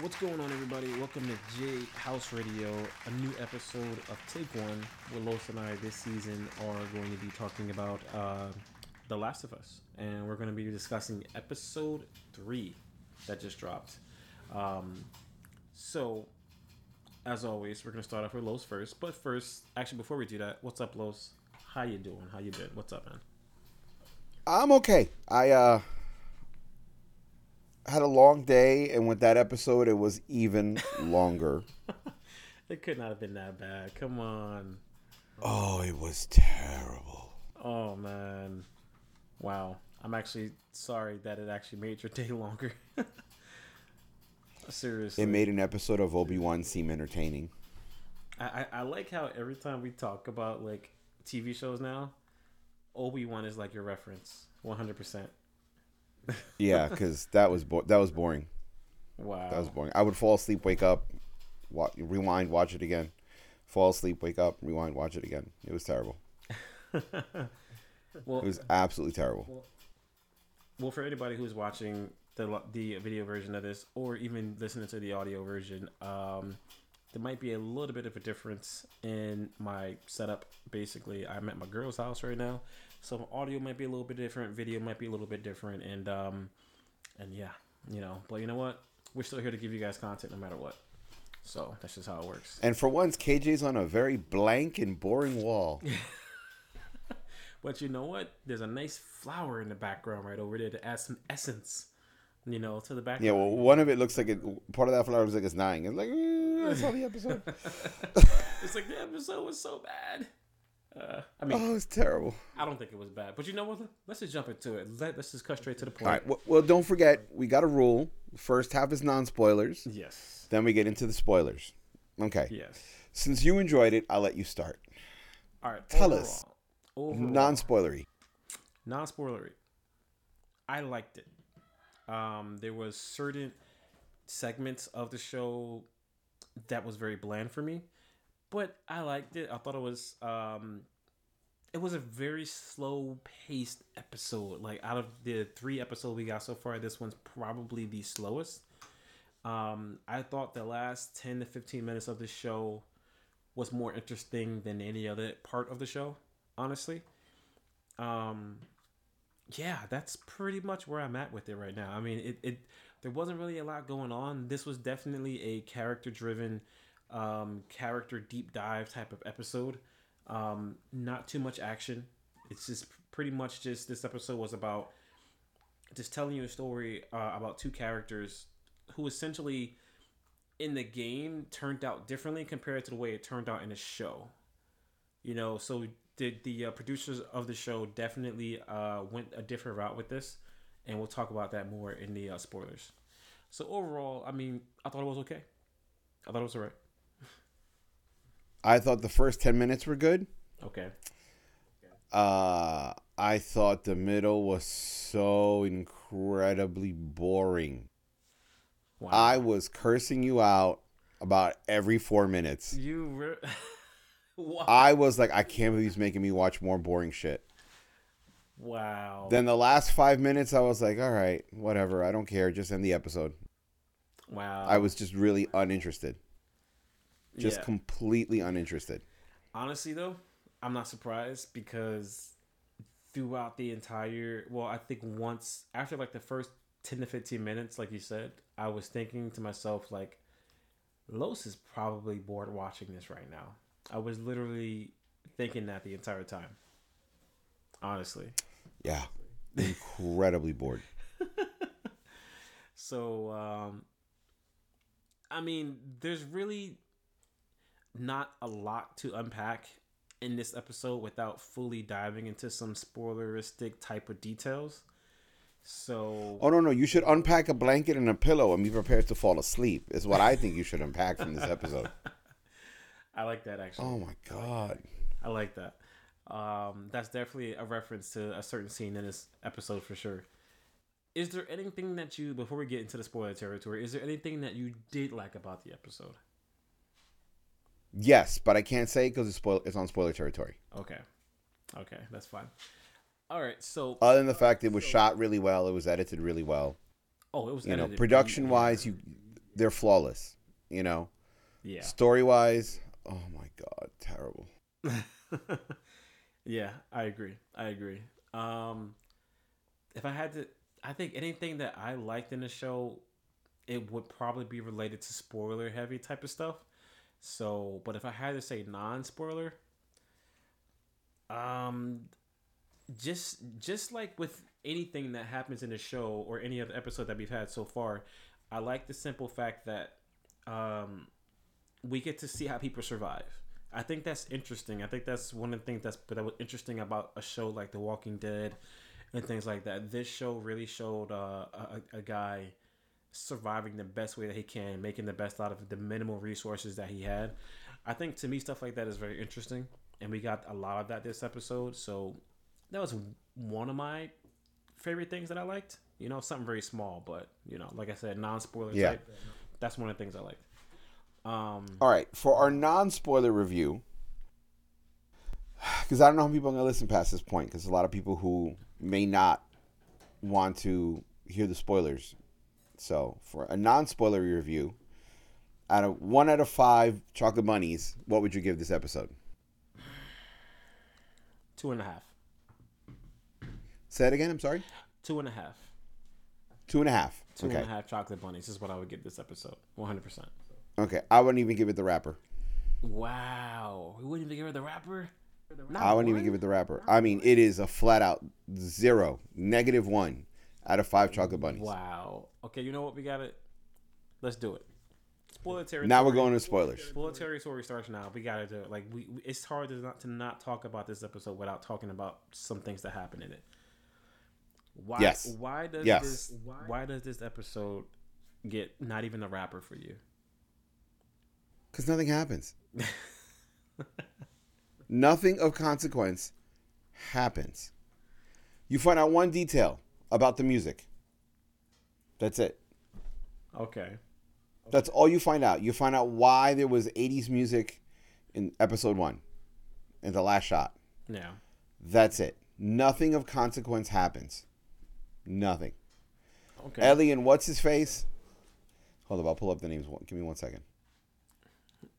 What's going on, everybody? Welcome to J House Radio, a new episode of Take One, where Los and I this season are going to be talking about uh, The Last of Us, and we're going to be discussing episode three that just dropped. Um, so, as always, we're going to start off with Los first. But first, actually, before we do that, what's up, Los? How you doing? How you been? What's up, man? I'm okay. I uh had a long day, and with that episode, it was even longer. It could not have been that bad. Come on. Oh, it was terrible. Oh man. Wow. I'm actually sorry that it actually made your day longer. Seriously. It made an episode of Obi Wan seem entertaining. I, I, I like how every time we talk about like TV shows now, Obi Wan is like your reference. One hundred percent. Yeah, because that was bo- that was boring. Wow. That was boring. I would fall asleep, wake up, wa- rewind, watch it again. Fall asleep, wake up, rewind, watch it again. It was terrible. well It was absolutely terrible. well for anybody who's watching the the video version of this or even listening to the audio version, um there might be a little bit of a difference in my setup. Basically, I'm at my girl's house right now, so audio might be a little bit different, video might be a little bit different, and um, and yeah, you know. But you know what? We're still here to give you guys content no matter what. So that's just how it works. And for once, KJ's on a very blank and boring wall. But you know what? There's a nice flower in the background right over there to add some essence, you know, to the back. Yeah, well, one of it looks like it. Part of that flower looks like it's dying. It's like eh, I saw the episode. it's like the episode was so bad. Uh, I mean, Oh, it's terrible. I don't think it was bad, but you know what? Let's just jump into it. Let, let's just cut straight to the point. All right. Well, well, don't forget we got a rule. First half is non spoilers. Yes. Then we get into the spoilers. Okay. Yes. Since you enjoyed it, I'll let you start. All right. Tell overall, us. Overall, Non spoilery. non spoilery. I liked it. Um, there was certain segments of the show that was very bland for me, but I liked it. I thought it was um, it was a very slow paced episode. Like out of the three episodes we got so far, this one's probably the slowest. Um, I thought the last ten to fifteen minutes of the show was more interesting than any other part of the show. Honestly, um, yeah, that's pretty much where I'm at with it right now. I mean, it, it there wasn't really a lot going on. This was definitely a character driven, um, character deep dive type of episode. Um, not too much action. It's just pretty much just this episode was about just telling you a story uh, about two characters who essentially in the game turned out differently compared to the way it turned out in the show. You know, so the the uh, producers of the show definitely uh, went a different route with this, and we'll talk about that more in the uh, spoilers. So overall, I mean, I thought it was okay. I thought it was alright. I thought the first 10 minutes were good. Okay. Uh, I thought the middle was so incredibly boring. Wow. I was cursing you out about every four minutes. you re- wow. I was like, I can't believe he's making me watch more boring shit. wow. Then the last five minutes, I was like, all right, whatever. I don't care. Just end the episode. wow. I was just really uninterested. Just Yeah. completely uninterested. Honestly, though, I'm not surprised because throughout the entire, well, I think once after like the first 10 to 15 minutes, like you said, I was thinking to myself, like, Los is probably bored watching this right now. I was literally thinking that the entire time. Honestly. Yeah. Incredibly bored. So, um, I mean, there's really not a lot to unpack in this episode without fully diving into some spoileristic type of details. So, Oh, no, no. You should unpack a blanket and a pillow and be prepared to fall asleep, is what I think you should unpack from this episode. I like that actually. Oh, my God. I like that. Um, that's definitely a reference to a certain scene in this episode for sure. Is there anything that you, before we get into the spoiler territory, is there anything that you did like about the episode? Yes, but I can't say because it's, spoil- it's on spoiler territory. Okay. Okay, that's fine. All right, so Other than the fact it was shot really well, it was edited really well. oh, it was You know, production wise, you they're flawless. You know, Yeah. story wise, oh my god, terrible. yeah, I agree. I agree. Um, if I had to, I think anything that I liked in the show, it would probably be related to spoiler heavy type of stuff. So, but if I had to say non spoiler, um, just just like with anything that happens in the show or any other episode that we've had so far, I like the simple fact that um, we get to see how people survive. I think that's interesting. I think that's one of the things that's that was interesting about a show like The Walking Dead and things like that. This show really showed uh, a, a guy surviving the best way that he can, making the best out of the minimal resources that he had. I think to me stuff like that is very interesting, and we got a lot of that this episode. So that was one of my favorite things that I liked. You know, something very small, but you know, like I said, non spoiler Yeah. type. That's one of the things I liked. Um, All right, for our non-spoiler review, because I don't know how people are going to listen past this point, because a lot of people who may not want to hear the spoilers. So, for a non-spoiler review, out of one out of five chocolate bunnies, what would you give this episode? two and a half. Say it again. I'm sorry. Two and a half. Two and a half. Two okay. and a half chocolate bunnies is what I would give this episode. One hundred percent. Okay. I wouldn't even give it the wrapper. Wow. We wouldn't even give her the wrapper? Not I wouldn't even give it the wrapper. I mean, it is a flat out zero, negative one out of five chocolate bunnies. Wow. Okay, you know what? We got it. Let's do it. Spoiler territory. Now we're going to spoilers. Spoiler territory starts now. We gotta do it. Like we, we- it's hard to not to not talk about this episode without talking about some things that happen in it. Why? Yes. Why does Yes. this? Why does this episode get not even a wrapper for you? Because nothing happens. nothing of consequence happens. You find out one detail about the music. That's it. Okay. That's all you find out. You find out why there was 80s music in episode one, in the last shot. Yeah. That's it. Nothing of consequence happens. Nothing. Okay. Ellie and what's his face? Hold up, I'll pull up the names. One- Give me one second.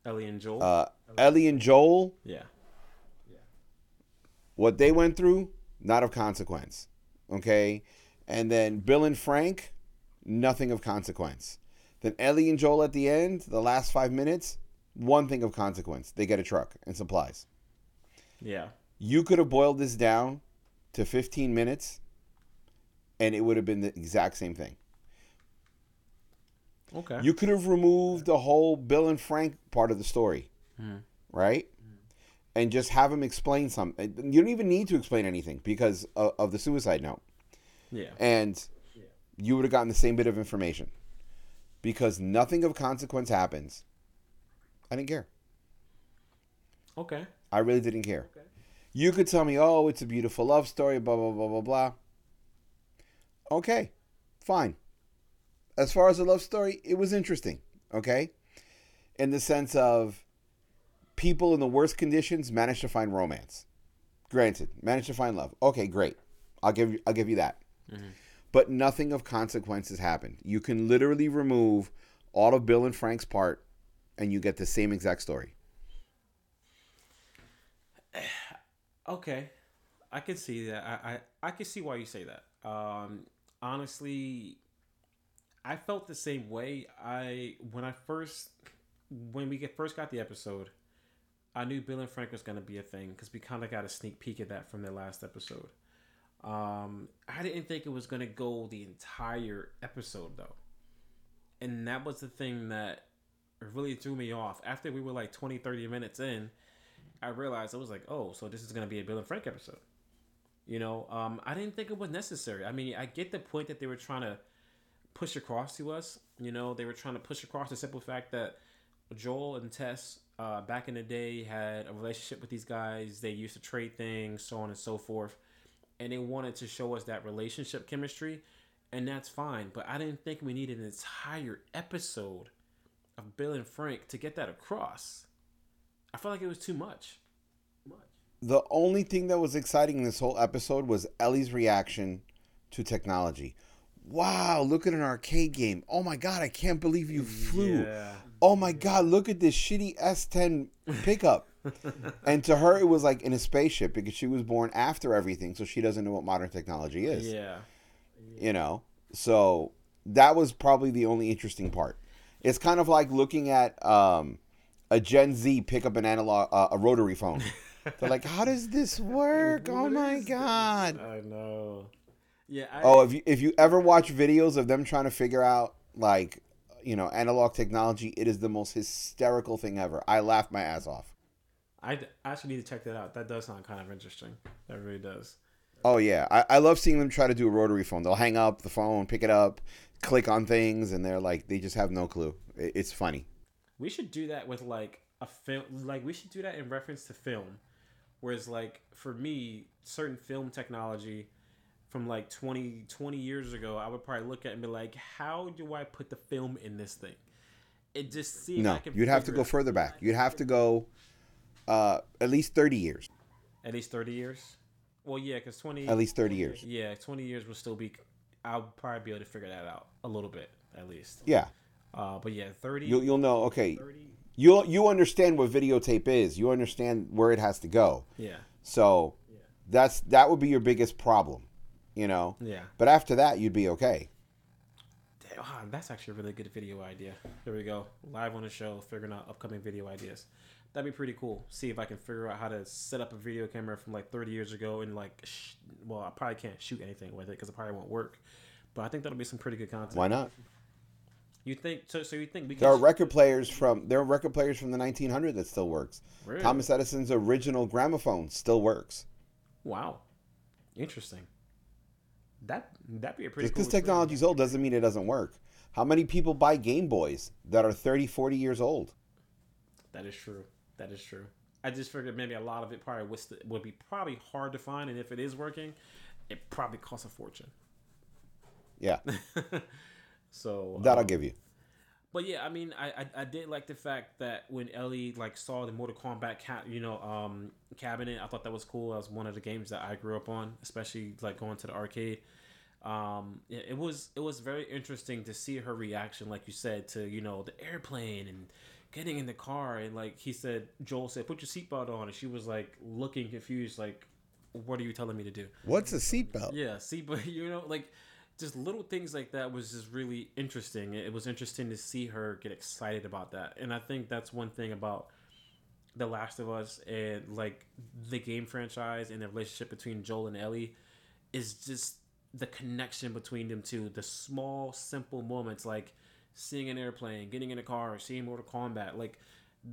Ellie and Joel. Uh, Ellie and Joel, yeah. what they went through, not of consequence. Okay? And then Bill and Frank, nothing of consequence. Then Ellie and Joel at the end, the last five minutes, one thing of consequence. They get a truck and supplies. Yeah. You could have boiled this down to 15 minutes and it would have been the exact same thing. Okay. You could have removed the whole Bill and Frank part of the story, hmm. right? And just have him explain something. You don't even need to explain anything because of, of the suicide note. yeah. And yeah. you would have gotten the same bit of information because nothing of consequence happens. I didn't care. Okay. I really didn't care. Okay. You could tell me, oh, it's a beautiful love story, blah, blah, blah, blah, blah. Okay, fine. As far as a love story, it was interesting, okay? In the sense of people in the worst conditions managed to find romance. Granted, managed to find love. Okay, great. I'll give you I'll give you that. But nothing of consequences happened. You can literally remove all of Bill and Frank's part and you get the same exact story. Okay, I can see that. I, I I can see why you say that. Um, honestly, I felt the same way. I when I first when we get first got the episode, I knew Bill and Frank was gonna be a thing because we kind of got a sneak peek of that from their last episode. Um, I didn't think it was gonna go the entire episode though, and that was the thing that really threw me off. After we were like 20, 30 minutes in, I realized I was like, oh, so this is gonna be a Bill and Frank episode. You know, um, I didn't think it was necessary. I mean, I get the point that they were trying to push across to us. You know, they were trying to push across the simple fact that Joel and Tess, uh, back in the day, had a relationship with these guys. They used to trade things, so on and so forth, and they wanted to show us that relationship chemistry, and that's fine. But I didn't think we needed an entire episode of Bill and Frank to get that across. I felt like it was too much. the only thing that was exciting in this whole episode was Ellie's reaction to technology. Wow, look at an arcade game. Oh my god, I can't believe you flew. Yeah. Oh my god, look at this shitty S10 pickup. and to her, it was like in a spaceship because she was born after everything, so she doesn't know what modern technology is. Yeah. You know, so that was probably the only interesting part. It's kind of like looking at um, a Gen Z pick up an analog, uh, a rotary phone. They're like, "How does this work? Oh my is this? god!" I know. Yeah. I, Oh, if you if you ever watch videos of them trying to figure out like you know analog technology, it is the most hysterical thing ever. I laugh my ass off. I actually need to check that out. That does sound kind of interesting. That really does. Oh yeah, I, I love seeing them try to do a rotary phone. They'll hang up the phone, pick it up, click on things, and they're like they just have no clue. It, it's funny. We should do that with like a film. Like we should do that in reference to film. Whereas like for me, certain film technology from like 20, 20 years ago, I would probably look at it and be like, how do I put the film in this thing? It just seems No, you'd have to go further back. You'd have to go uh, at least thirty years. At least thirty years. Well, yeah, because twenty. At least thirty years. Yeah, twenty years will still be. I'll probably be able to figure that out a little bit at least. Yeah, Uh, but yeah, 30, you'll you'll know. Okay, 30 you'll you understand what videotape is. You understand where it has to go. Yeah, So yeah. that's that would be your biggest problem, you know. yeah. But after that, you'd be okay. Damn, ah, that's actually a really good video idea. There we go. Live on the show, figuring out upcoming video ideas. That'd be pretty cool. See if I can figure out how to set up a video camera from like 30 years ago and like, sh- well, I probably can't shoot anything with it because it probably won't work. But I think that'll be some pretty good content. Why not? You think so? So you think we can? There are record players from there are record players from the 1900 that still works. Really? Thomas Edison's original gramophone still works. Wow, interesting. That that'd be a pretty. Just cool because technology's old doesn't mean it doesn't work. How many people buy Game Boys that are 30, 40 years old? That is true. That is true. I just figured maybe a lot of it probably would, st- would be probably hard to find, and if it is working, it probably costs a fortune. Yeah, so that I'll um, give you. But yeah, I mean, I, I I did like the fact that when Ellie like saw the Mortal Kombat cat, you know, um, cabinet, I thought that was cool. That was one of the games that I grew up on, especially like going to the arcade. Um, it, it was it was very interesting to see her reaction, like you said, to you know the airplane and getting in the car, and like he said, Joel said, "Put your seatbelt on," and she was like looking confused, like, "What are you telling me to do?" What's a seatbelt? Yeah, seatbelt. you know, like just little things like that was just really interesting. It was interesting to see her get excited about that, and I think that's one thing about The Last of Us and like the game franchise and the relationship between Joel and Ellie is just the connection between them two. The small, simple moments like seeing an airplane, getting in a car, seeing Mortal Kombat, like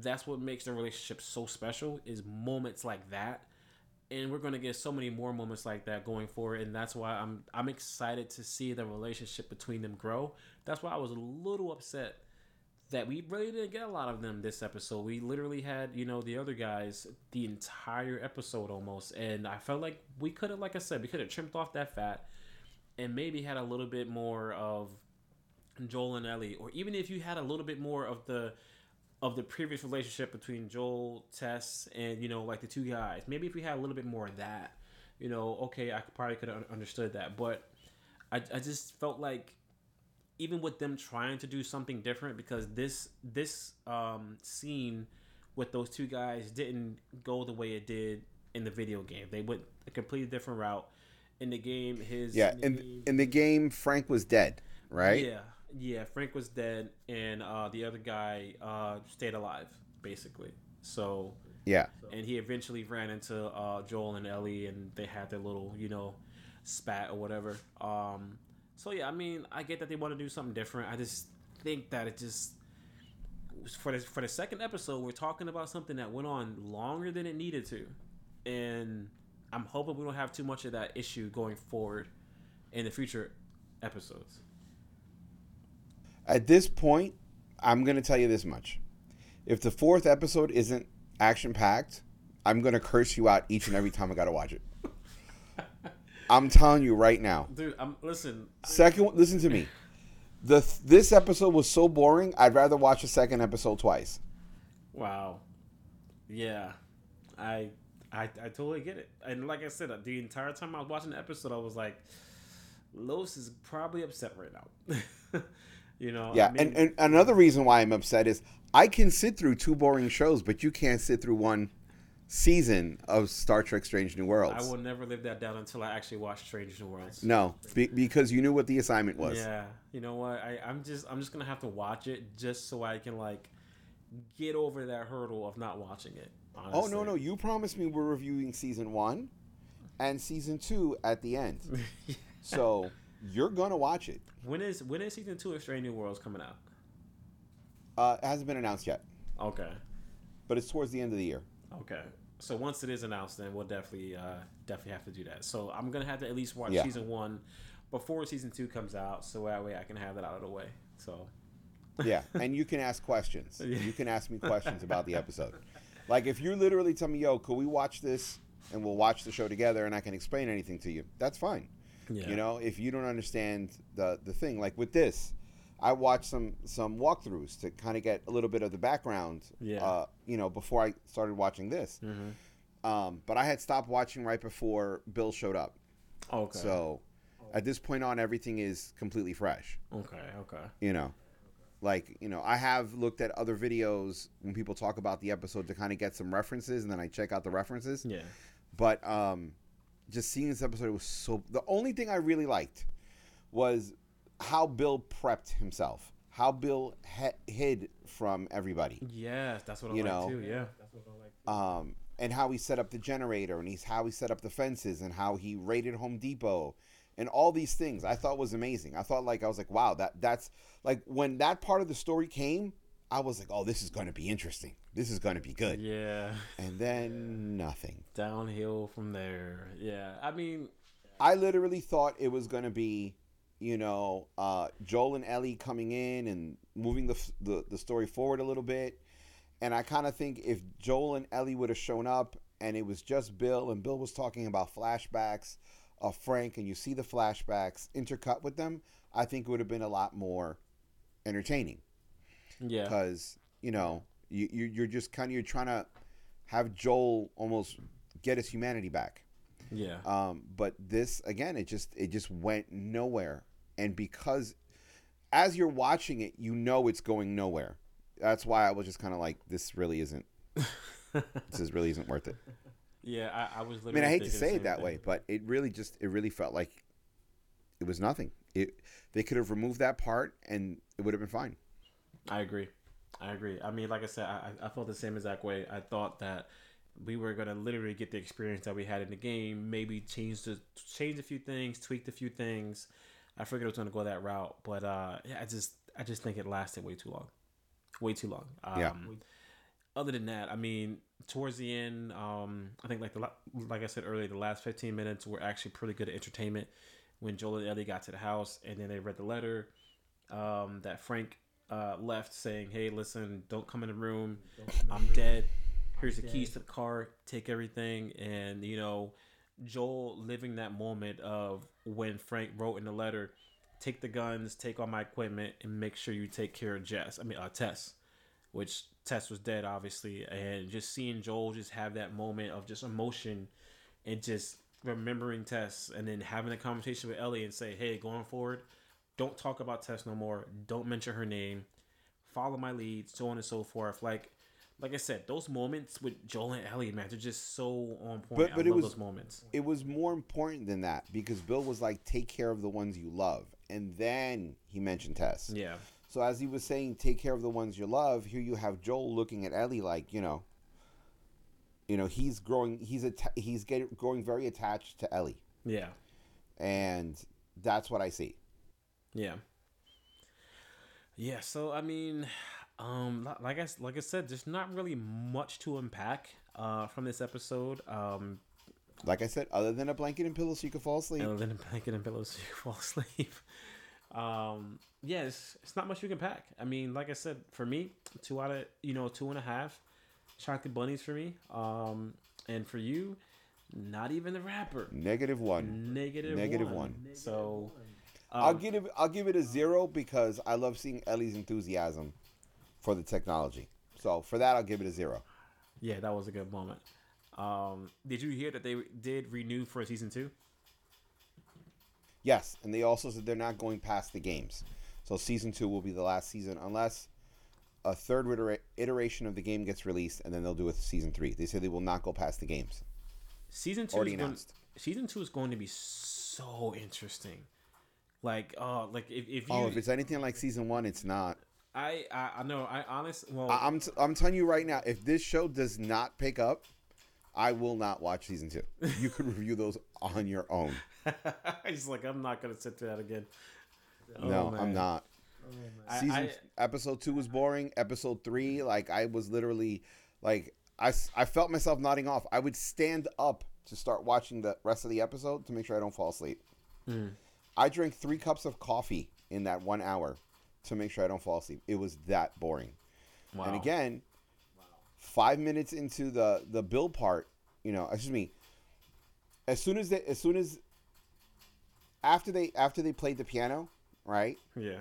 that's what makes their relationship so special. Is moments like that and we're going to get so many more moments like that going forward and that's why I'm I'm excited to see the relationship between them grow. That's why I was a little upset that we really didn't get a lot of them this episode. We literally had, you know, the other guys the entire episode almost and I felt like we could have like I said, we could have trimmed off that fat and maybe had a little bit more of Joel and Ellie or even if you had a little bit more of the of the previous relationship between Joel, Tess, and you know, like the two guys. Maybe if we had a little bit more of that, you know, okay, I could probably could have understood that. But I, I just felt like even with them trying to do something different, because this this um, scene with those two guys didn't go the way it did in the video game. They went a completely different route. In the game, his Yeah, in in the game, Frank was dead, right? yeah, yeah. Frank was dead, and uh, the other guy uh, stayed alive, basically. So, Yeah. and he eventually ran into uh, Joel and Ellie, and they had their little, you know, spat or whatever. Um, so yeah, I mean, I get that they want to do something different. I just think that it just for the for the second episode, we're talking about something that went on longer than it needed to, and I'm hoping we don't have too much of that issue going forward in the future episodes. At this point, I'm going to tell you this much. If the fourth episode isn't action packed, I'm going to curse you out each and every time I got to watch it. I'm telling you right now. Dude, I'm listen. Second, listen to me. The this episode was so boring. I'd rather watch the second episode twice. Wow. Yeah. I I I totally get it. And like I said, the entire time I was watching the episode, I was like, Los is probably upset right now. you know. Yeah, I mean, and, and another reason why I'm upset is I can sit through two boring shows, but you can't sit through one season of Star Trek: Strange New Worlds. I will never live that down until I actually watch Strange New Worlds. No, be, because you knew what the assignment was. Yeah, you know what? I, I'm just I'm just gonna have to watch it just so I can like get over that hurdle of not watching it. Honestly. Oh no, no! You promised me we're reviewing season one and season two at the end, so you're gonna watch it. When is when is season two of Strange New Worlds coming out? Uh, it hasn't been announced yet, Okay, but it's towards the end of the year. okay. So once it is announced, then we'll definitely uh, definitely have to do that. So I'm gonna have to at least watch Yeah. season one before season two comes out, so that way I can have that out of the way. So Yeah, and you can ask questions. You can ask me questions about the episode. Like if you literally tell me, "Yo, could we watch this?" and we'll watch the show together, and I can explain anything to you. That's fine. Yeah, You know, if you don't understand the the thing, like with this, I watched some some walkthroughs to kind of get a little bit of the background. Yeah. Uh, you know, before I started watching this. hmm Um, but I had stopped watching right before Bill showed up. Okay. So at this point on, everything is completely fresh. okay. Okay. You know, like you know, I have looked at other videos when people talk about the episode to kind of get some references, and then I check out the references. Yeah. But um, just seeing this episode was so. The only thing I really liked was how Bill prepped himself, how Bill he- hid from everybody, Yes, that's what I You like know. too. Yeah. that's what I like. um, and how he set up the generator, and he's how he set up the fences, and how he raided Home Depot, and all these things. I thought was amazing. I thought like I was like, wow, that that's like when that part of the story came, I was like, oh, this is going to be interesting. This is going to be good. Yeah. And then nothing. Downhill from there. Yeah. I mean, I literally thought it was going to be, you know, uh, Joel and Ellie coming in and moving the, the the story forward a little bit. And I kind of think if Joel and Ellie would have shown up and it was just Bill and Bill was talking about flashbacks of Frank and you see the flashbacks intercut with them, I think it would have been a lot more entertaining yeah. because you know you, you you're just kind of you're trying to have Joel almost get his humanity back. Yeah. Um, but this again, it just it just went nowhere, and because as you're watching it, you know it's going nowhere. That's why I was just kind of like, this really isn't. This is really isn't worth it. yeah. I, I was. I mean, I hate to say it that thing. way, but it really just it really felt like it was nothing. It they could have removed that part, and it would have been fine. I agree. I agree. I mean, like I said, I, I felt the same exact way. I thought that we were gonna literally get the experience that we had in the game. Maybe change the change a few things, tweaked a few things. I figured it was gonna go that route, but uh, yeah, I just I just think it lasted way too long, way too long. Um, Yeah. Other than that, I mean, towards the end, um, I think like the like I said earlier, the last fifteen minutes were actually pretty good entertainment. When Joel and Ellie got to the house, and then they read the letter um, that Frank uh, left saying, "Hey, listen, don't come in the room. I'm dead. Here's the keys to the car. Take everything." And you know, Joel living that moment of when Frank wrote in the letter, "Take the guns, take all my equipment, and make sure you take care of Jess. I mean, uh, Tess." Which Tess was dead, obviously, and just seeing Joel just have that moment of just emotion and just remembering Tess, and then having a conversation with Ellie and say, "Hey, going forward, don't talk about Tess no more. Don't mention her name. Follow my lead, so on and so forth." Like, like I said, those moments with Joel and Ellie, man, they're just so on point. But- but it was- those moments. It was more important than that because Bill was like, "Take care of the ones you love," and then he mentioned Tess. Yeah, So as he was saying, take care of the ones you love. Here you have Joel looking at Ellie like you know. You know he's growing. He's atta- he's getting growing very attached to Ellie, yeah, and that's what I see. Yeah, yeah. So I mean, um, like I like I said, there's not really much to unpack uh, from this episode. Um, Like I said, other than a blanket and pillow so you can fall asleep. other than a blanket and pillows so you can fall asleep. Um, yeah, it's, it's not much you can pack. I mean, like I said, for me, two out of you know two and a half chocolate bunnies for me. Um, and for you, not even the wrapper. Negative one. Negative Negative one. one. So I'll um, give it. I'll give it a zero because I love seeing Ellie's enthusiasm for the technology. So for that, I'll give it a zero. yeah, that was a good moment. Um, did you hear that they did renew for season two? Yes, and they also said they're not going past the games. So season two will be the last season unless a third itera- iteration of the game gets released, and then they'll do a season three. They say they will not go past the games. Season two Already is going, announced. season two is going to be so interesting. Like, oh, like if, if you, Oh, if it's anything like season one, it's not. I, I, I know, I honest, well, I- I'm t- I'm telling you right now, if this show does not pick up, I will not watch season two. You could review those on your own. He's like, I'm not gonna sit through that again. no, Oh, I'm man. not. I- Season I- episode two was boring. Episode three, like I was literally like I, I felt myself nodding off. I would stand up to start watching the rest of the episode to make sure I don't fall asleep. Hmm. I drank three cups of coffee in that one hour to make sure I don't fall asleep. It was that boring. Wow. And again, five minutes into the the Bill part, you know, excuse me. As soon as they, as soon as after they after they played the piano, right? yeah,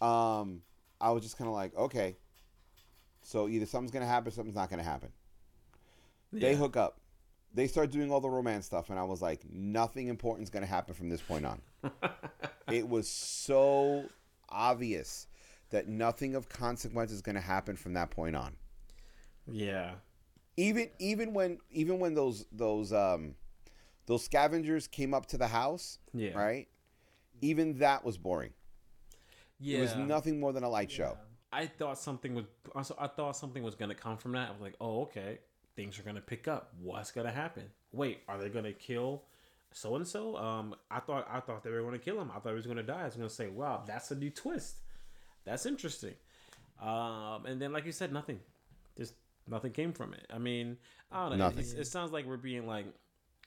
Um, I was just kind of like, okay. So either something's gonna happen, something's not gonna happen. They hook up. They start doing all the romance stuff, and I was like, nothing important is gonna happen from this point on. It was so obvious that nothing of consequence is gonna happen from that point on. yeah, even even when even when those those um those scavengers came up to the house Yeah. right even that was boring yeah. it was nothing more than a light show I thought something was. Also, I thought something was gonna come from that. I was like, oh, okay, things are gonna pick up. What's gonna happen? Wait, are they gonna kill so and so? Um, I thought I thought they were gonna kill him. I thought he was gonna die. I was gonna say, wow, that's a new twist. That's interesting. Um, and then like you said, nothing. Just nothing came from it. I mean, I don't know. Nothing. It sounds like we're being like,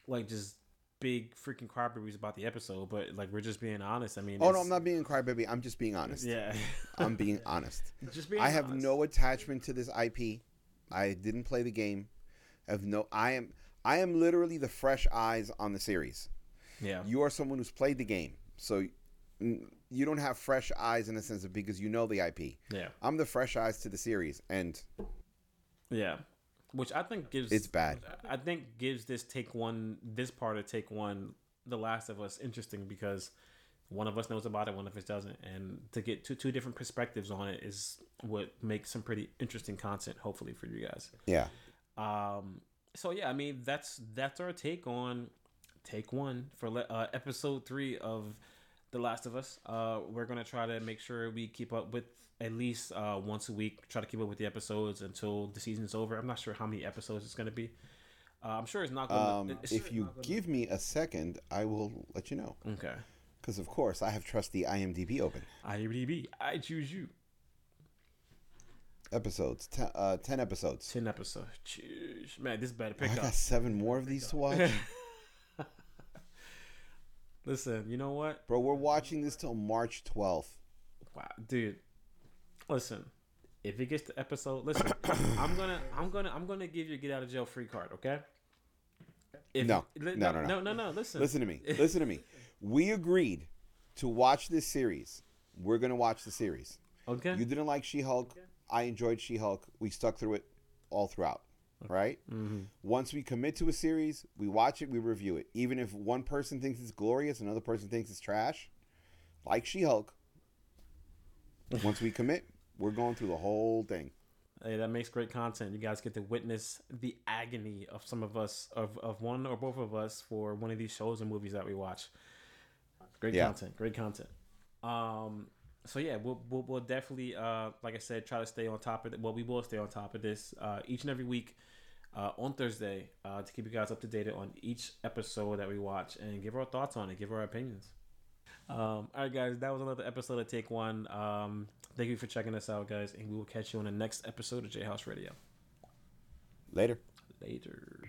like just big freaking crybabies about the episode, but like we're just being honest. I mean, oh no i'm not being crybaby i'm just being honest Yeah, i'm being honest just being. i have honest. no attachment to this ip i didn't play the game I have no i am i am literally the fresh eyes on the series Yeah. you are someone who's played the game so you don't have fresh eyes in the sense of because you know the ip Yeah. i'm the fresh eyes to the series and Yeah, which I think gives It's bad. I think gives this take one, this part of take one, The Last of Us, interesting because one of us knows about it, one of us doesn't, and to get two two different perspectives on it is what makes some pretty interesting content, hopefully for you guys. yeah Um, so yeah, I mean that's that's our take on take one for le- uh, episode three of The Last of Us. Uh, we're gonna try to make sure we keep up with at least uh, once a week. Try to keep up with the episodes until the season's over. I'm not sure how many episodes it's gonna be. Uh, I'm sure it's not gonna. Um, it's- if you give me a second, I will let you know. okay, Because of course, I have trusty IMDb open. IMDb, I choose you. Episodes, ten, uh, ten episodes. Ten episodes. Jeez, man, this better pick I up. got seven more of these to watch, Listen, you know what? bro. We're watching this till March twelfth. Wow, dude. Listen, if it gets to episode, listen, I'm gonna, I'm gonna, I'm gonna give you a get out of jail free card, okay? If No. li- No, no, no. no, no, no. Listen, Listen to me. Listen to me. We agreed to watch this series. We're gonna watch the series. Okay. You didn't like She-Hulk. I enjoyed She-Hulk. We stuck through it all throughout. Right. mm-hmm. Once we commit to a series, we watch it, we review it. Even if one person thinks it's glorious, another person thinks it's trash, like She Hulk. Once we commit, we're going through the whole thing. Hey, that makes great content. You guys get to witness the agony of some of us, of, of one or both of us, for one of these shows and movies that we watch. Great Yeah. content. Great content. Um. So yeah, we'll, we'll we'll definitely, uh, like I said, try to stay on top of it. Well, we will stay on top of this uh, each and every week uh, on Thursday uh, to keep you guys up to date on each episode that we watch and give our thoughts on it, give our opinions. Um, all right, guys, that was another episode of Take One. Um, thank you for checking us out, guys, and we will catch you on the next episode of J House Radio. Later. Later.